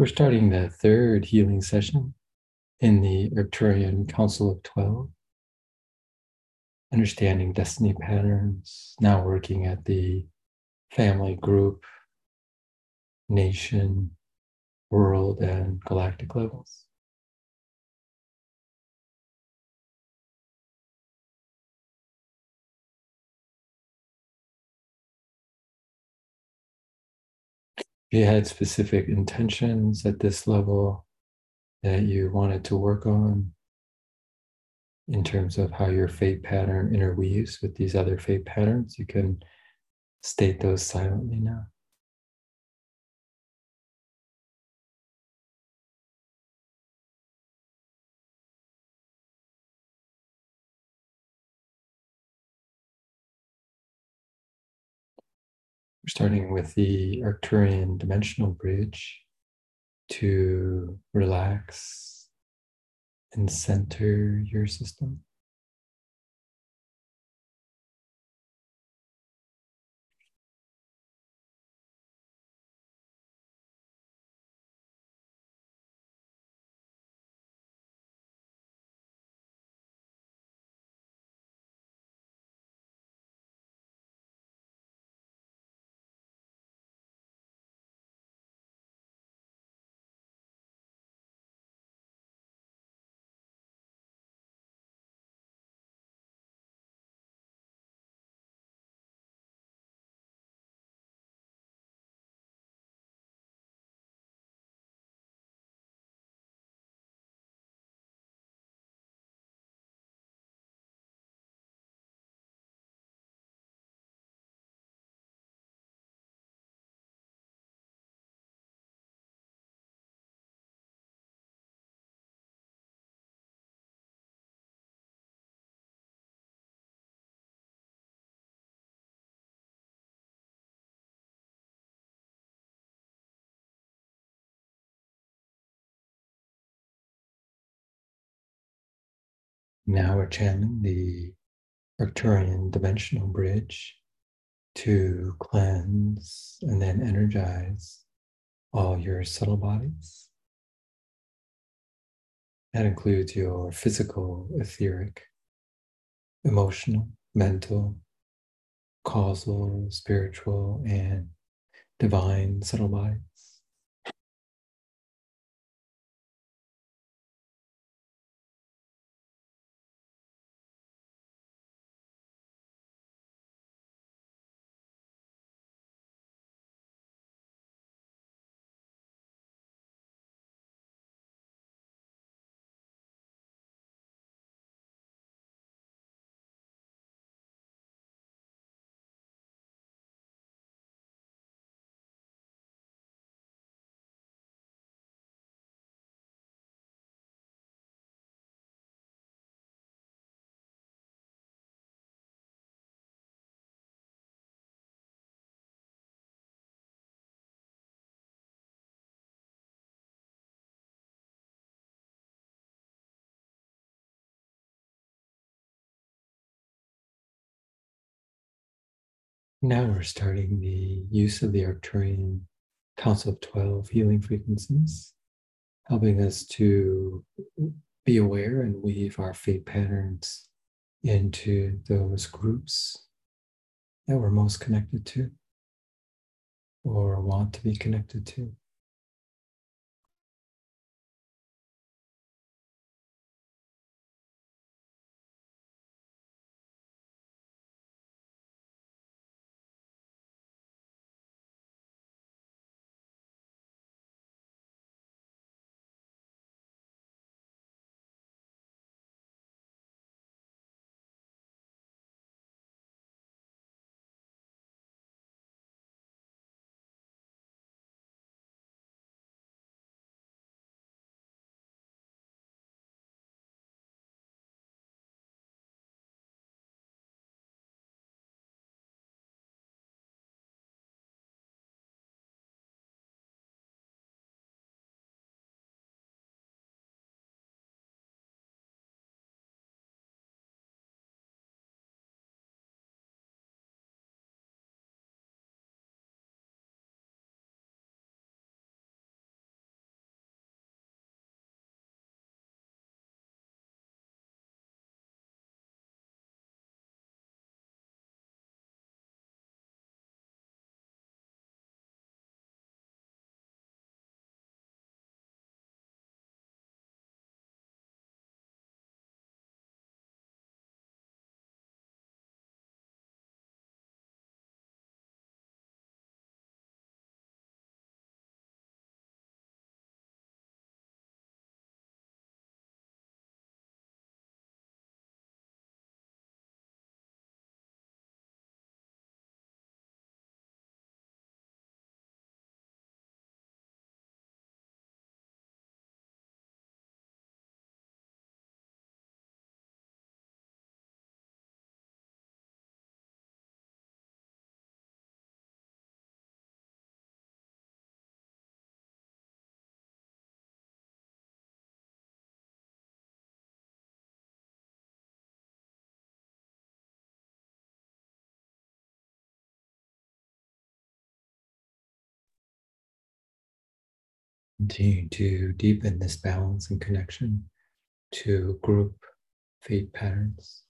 We're starting the third healing session in the Arcturian Council of 12. Understanding destiny patterns, now working at the family, group, nation, world, and galactic levels. You had specific intentions at this level that you wanted to work on in terms of how your fate pattern interweaves with these other fate patterns, you can state those silently now. Starting with the Arcturian dimensional bridge to relax and center your system. Now we're channeling the Arcturian dimensional bridge to cleanse and then energize all your subtle bodies. That includes your physical, etheric, emotional, mental, causal, spiritual, and divine subtle bodies. Now we're starting the use of the Arcturian Council of 12 healing frequencies, helping us to be aware and weave our fate patterns into those groups that we're most connected to or want to be connected to. Continue to deepen this balance and connection to group fate patterns.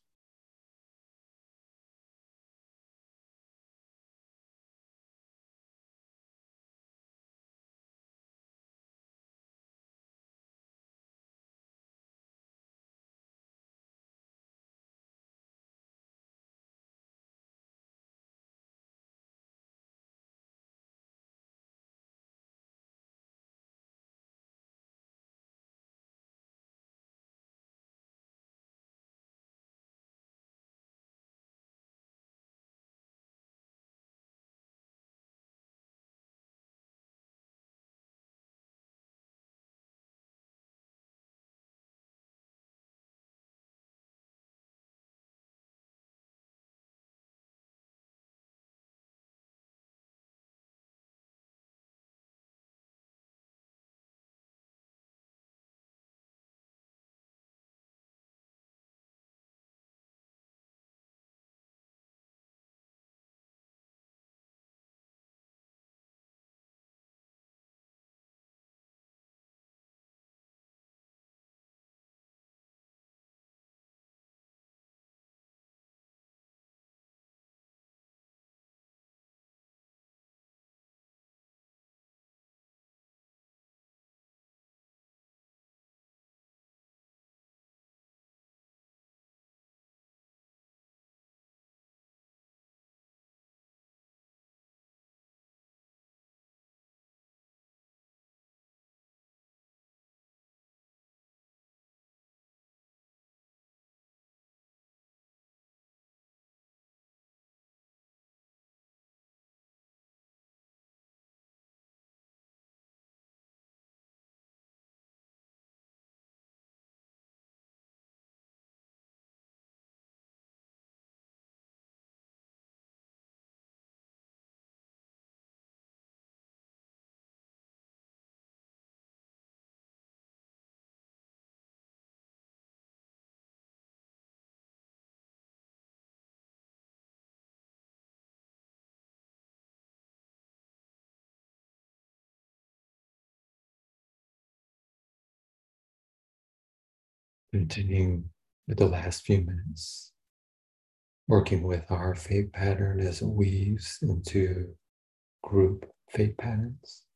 Continuing with the last few minutes, working with our fate pattern as it weaves into group fate patterns.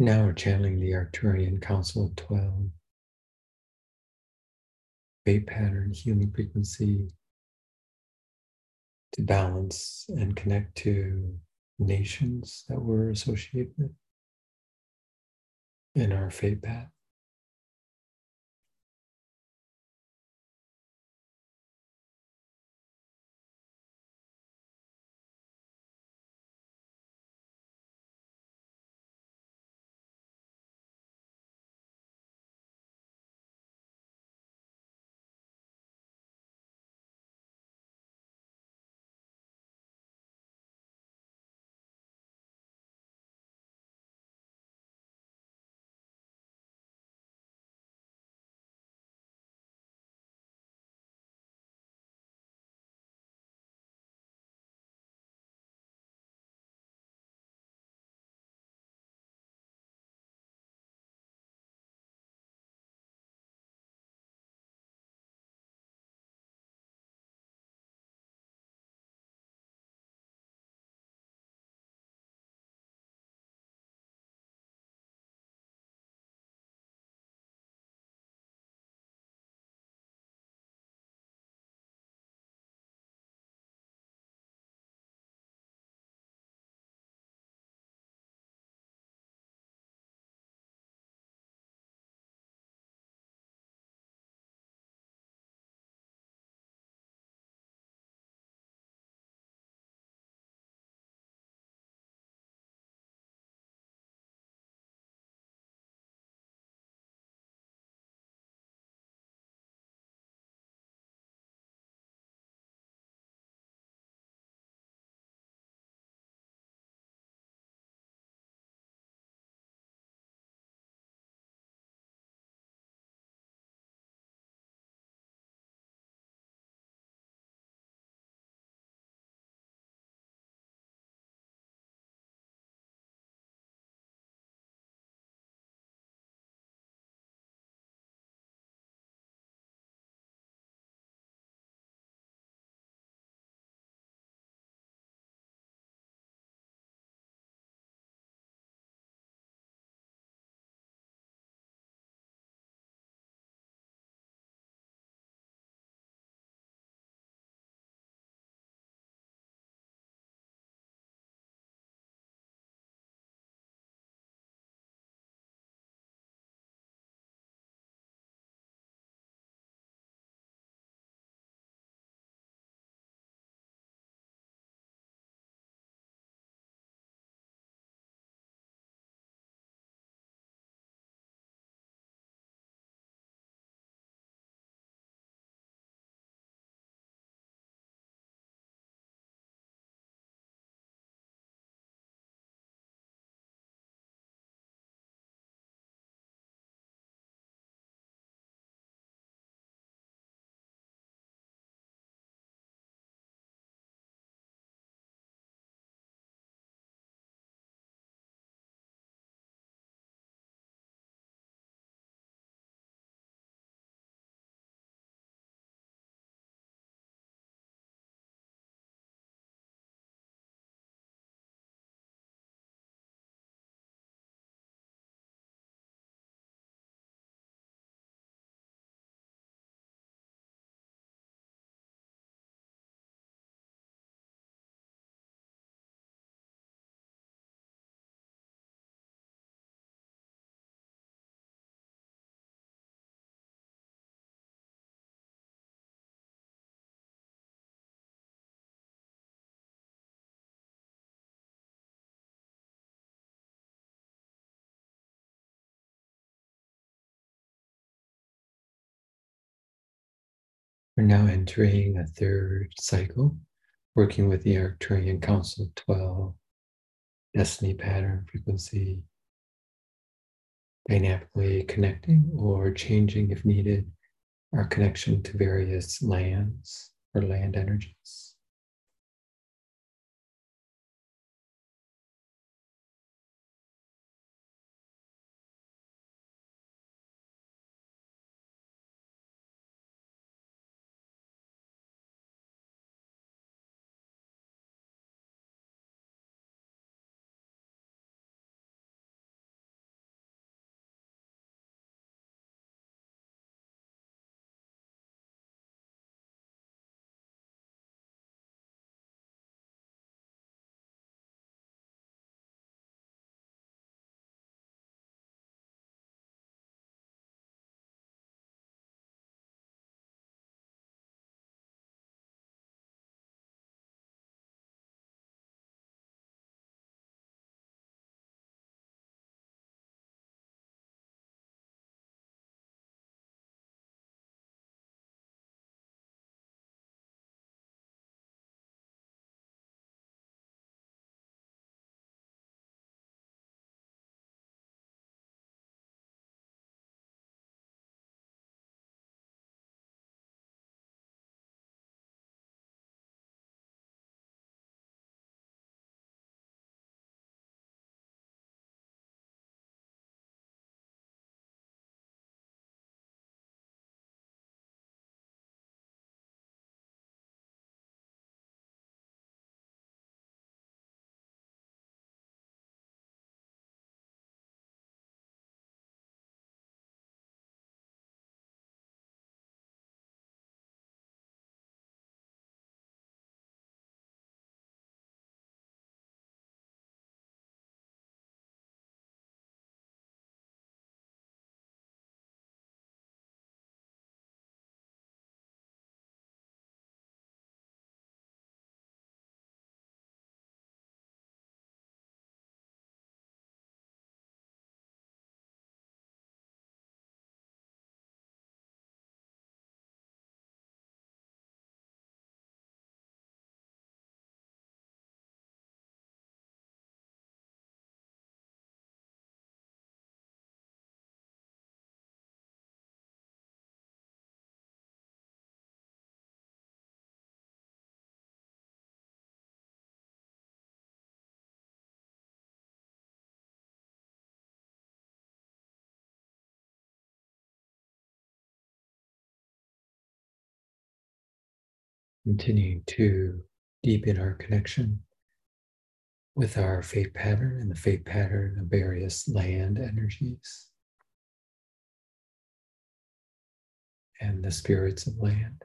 Now we're channeling the Arcturian Council of 12, fate pattern, healing frequency to balance and connect to nations that we're associated with in our fate path. We're now entering a third cycle, working with the Arcturian Council 12, destiny pattern frequency, dynamically connecting or changing if needed our connection to various lands or land energies. Continuing to deepen our connection with our fate pattern and the fate pattern of various land energies and the spirits of land.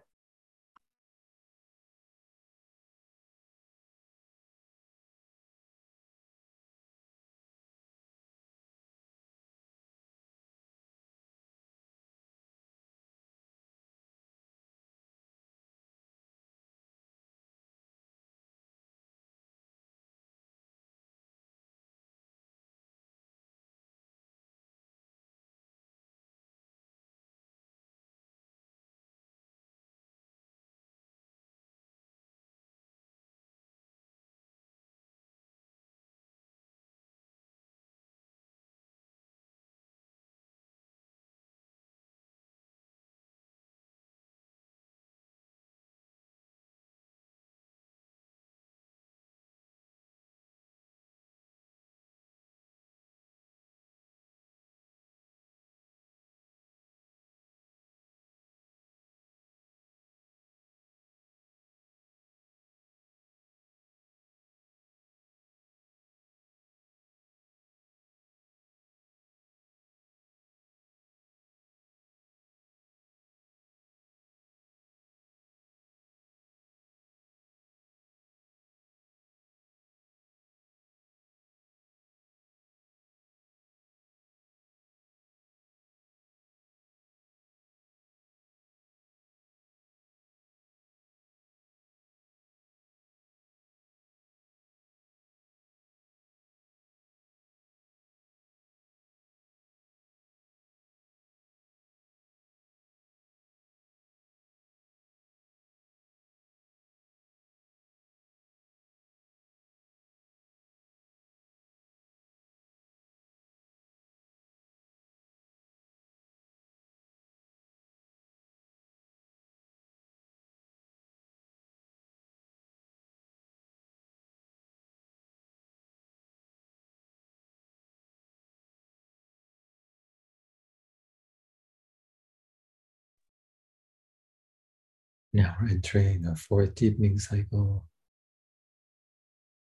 Now we're entering a fourth deepening cycle,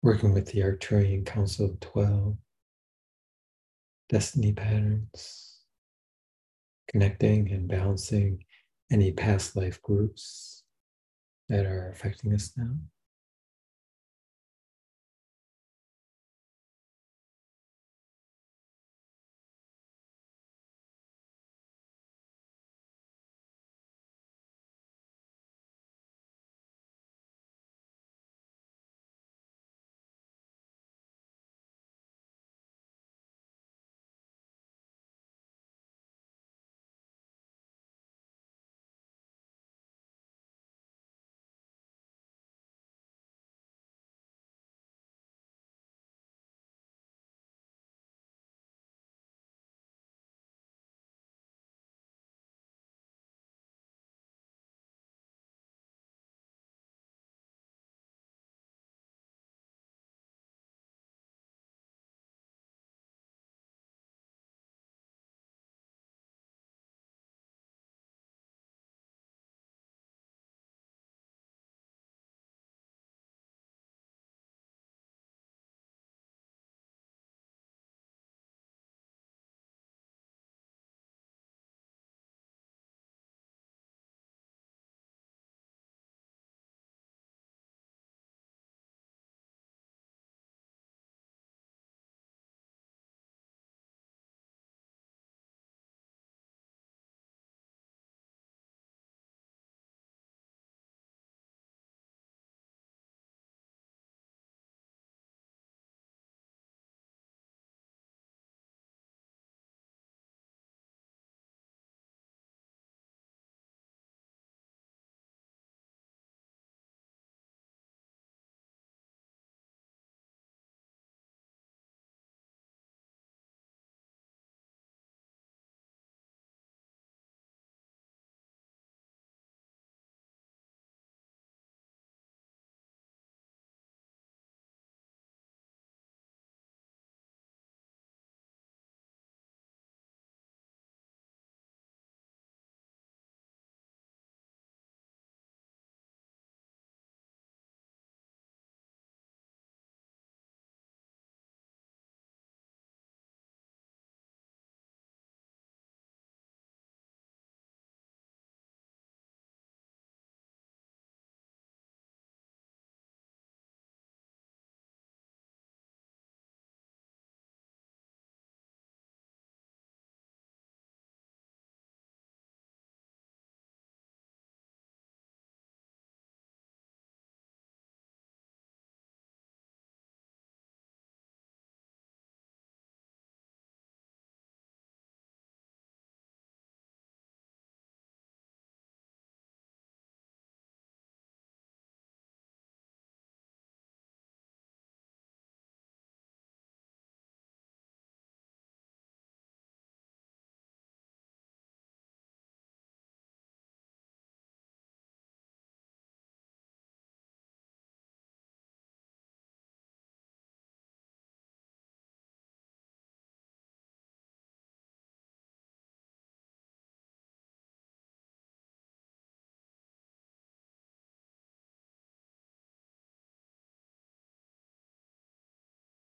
working with the Arcturian Council of 12, destiny patterns, connecting and balancing any past life groups that are affecting us now.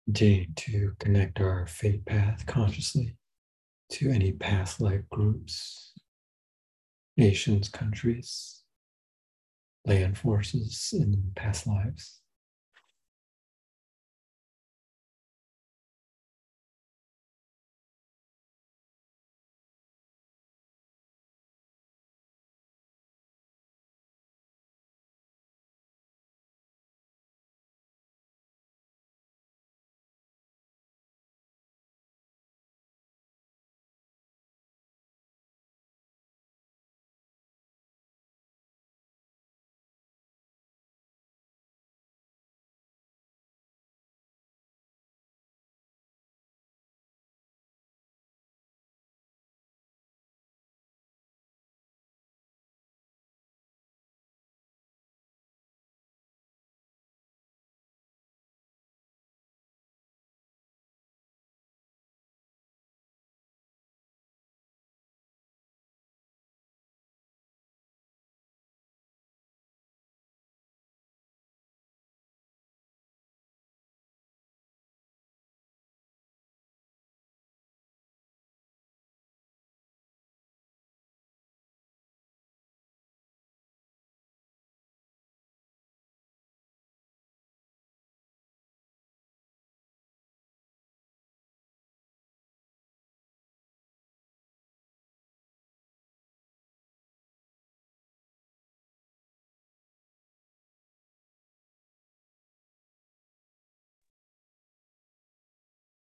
Continue to connect our fate path consciously to any past life groups, nations, countries, land forces in past lives.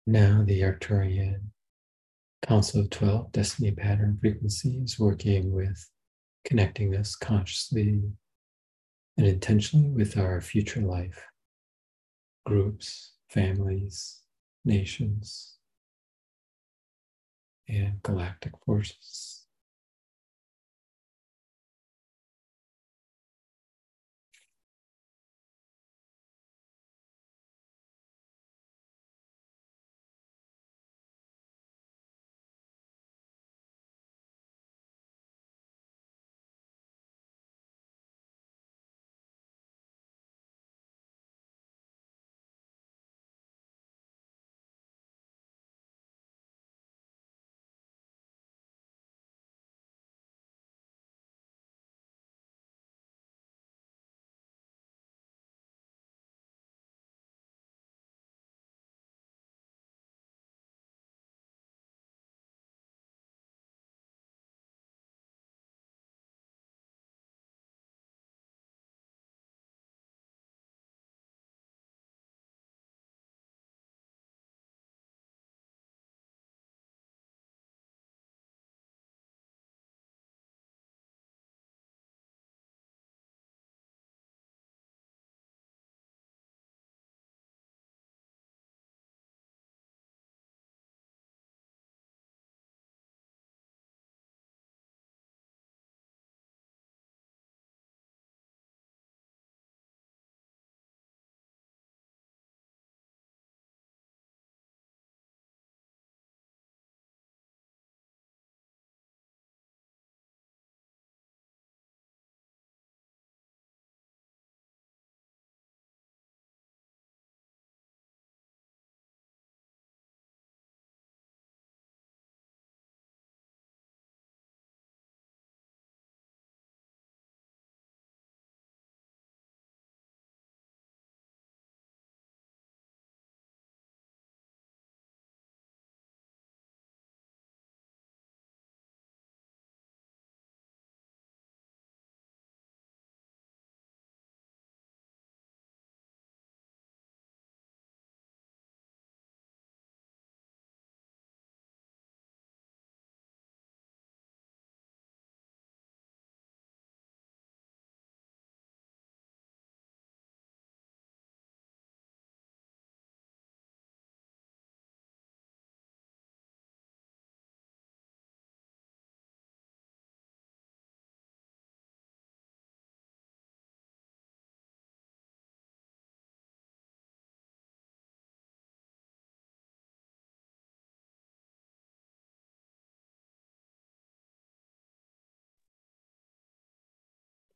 Now the Arcturian Council of 12 Destiny Pattern Frequencies working with connecting us consciously and intentionally with our future life, groups, families, nations, and galactic forces.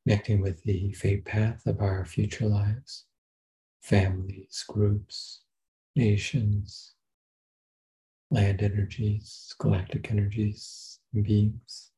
Connecting with the fate path of our future lives, families, groups, nations, land energies, galactic energies, beings.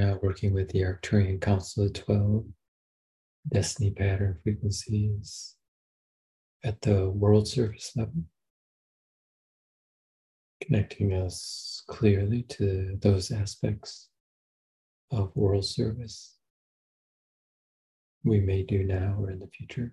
Now working with the Arcturian Council of 12, destiny pattern frequencies at the world surface level, connecting us clearly to those aspects of world service we may do now or in the future.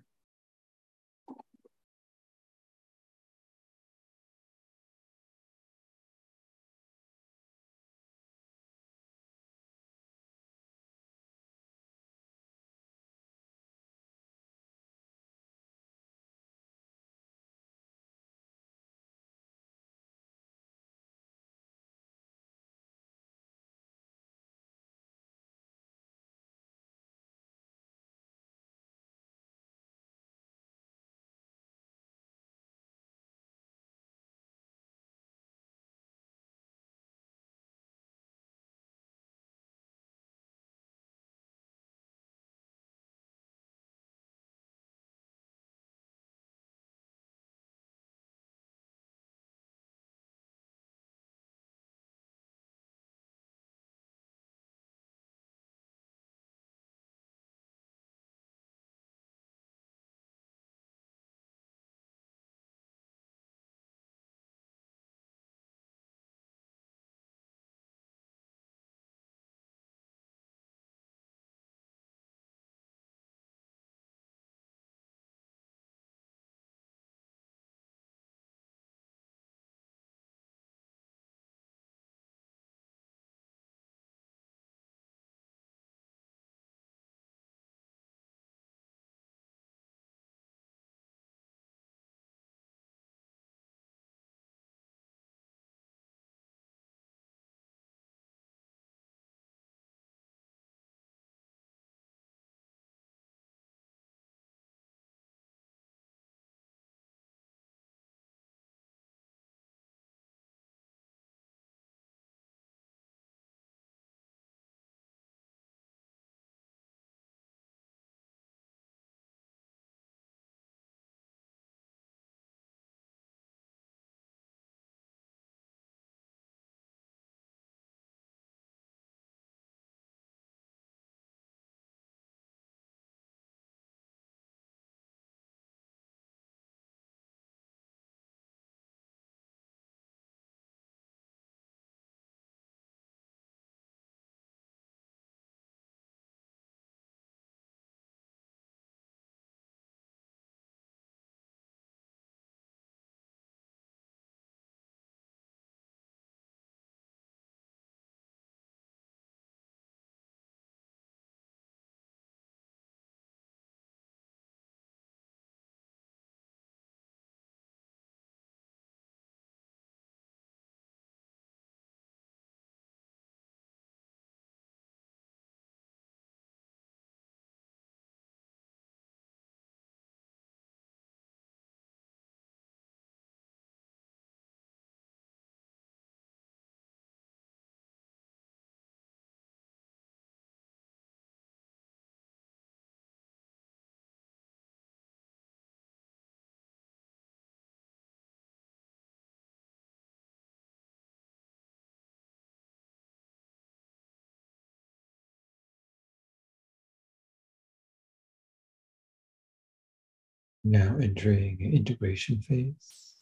Now entering integration phase,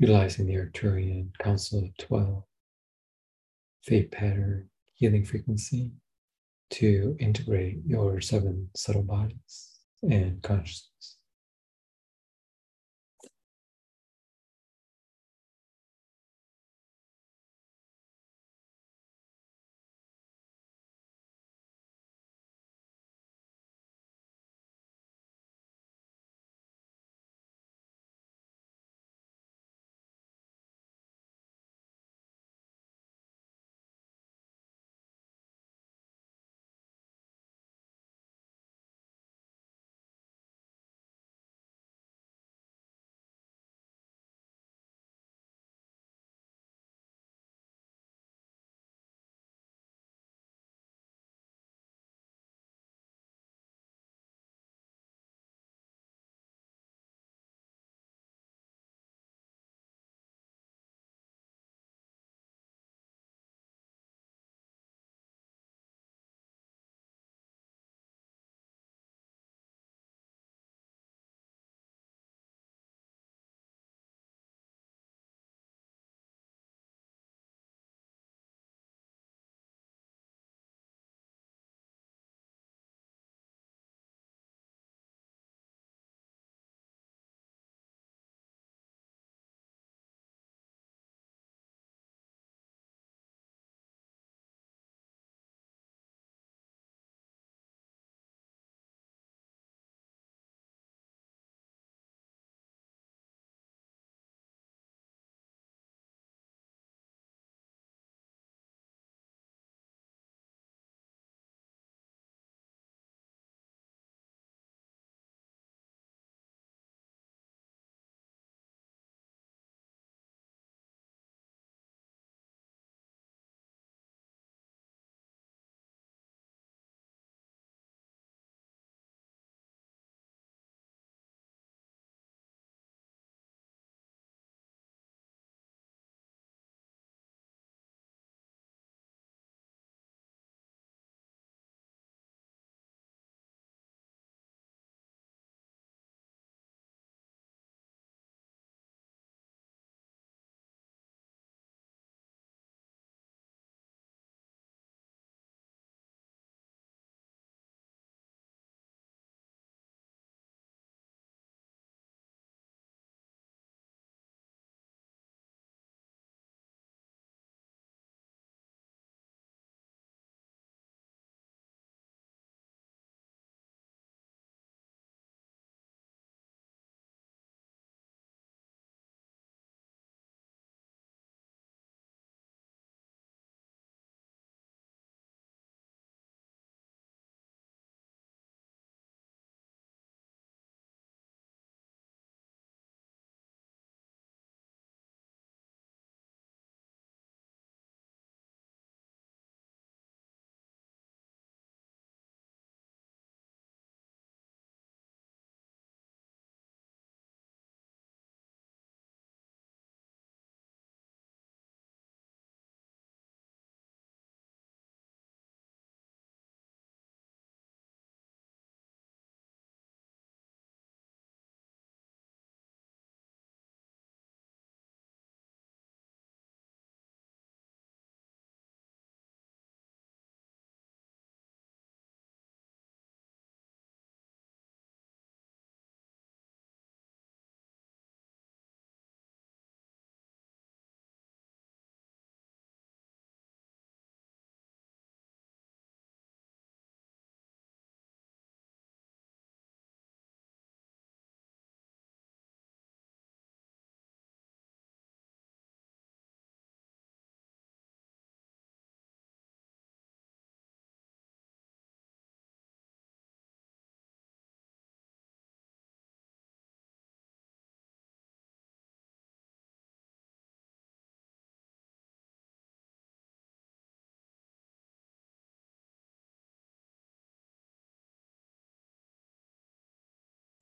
utilizing the Arcturian Council of 12 fate pattern healing frequency to integrate your seven subtle bodies and consciousness.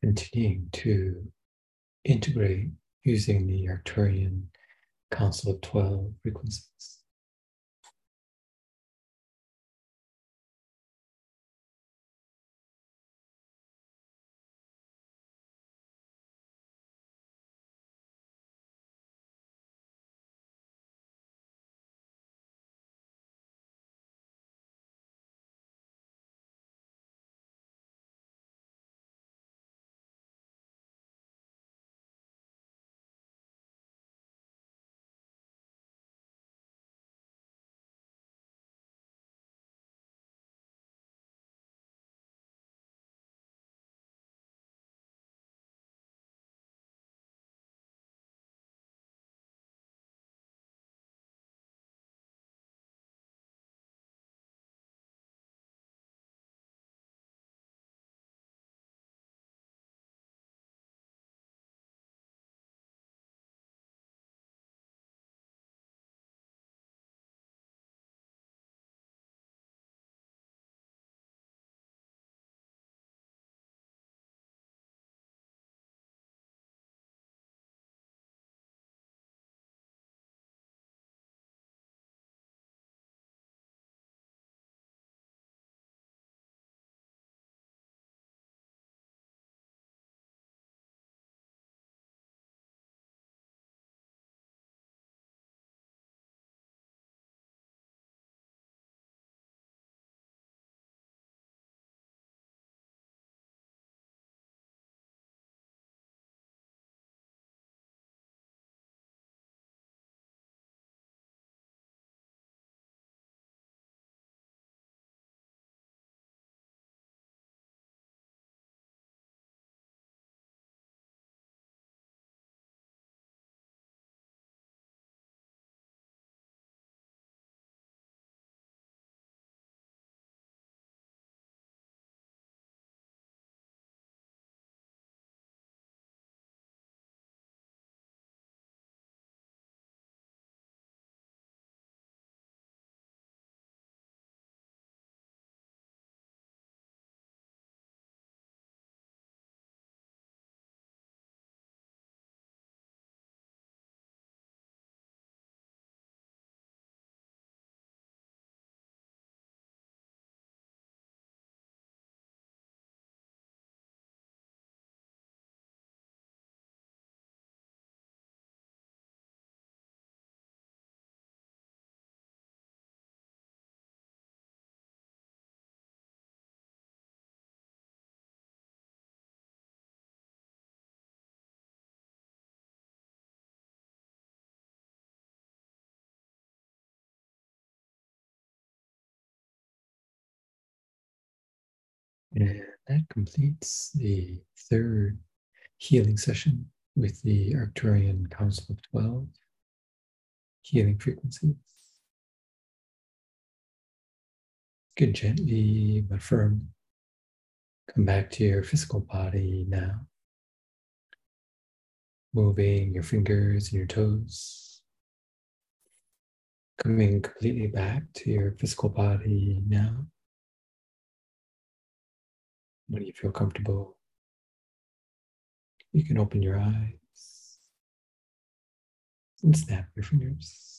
Continuing to integrate using the Arcturian Council of 12 frequencies. And that completes the third healing session with the Arcturian Council of 12 healing frequencies. You can gently but firm come back to your physical body now, moving your fingers and your toes, coming completely back to your physical body now. When you feel comfortable, you can open your eyes and snap your fingers.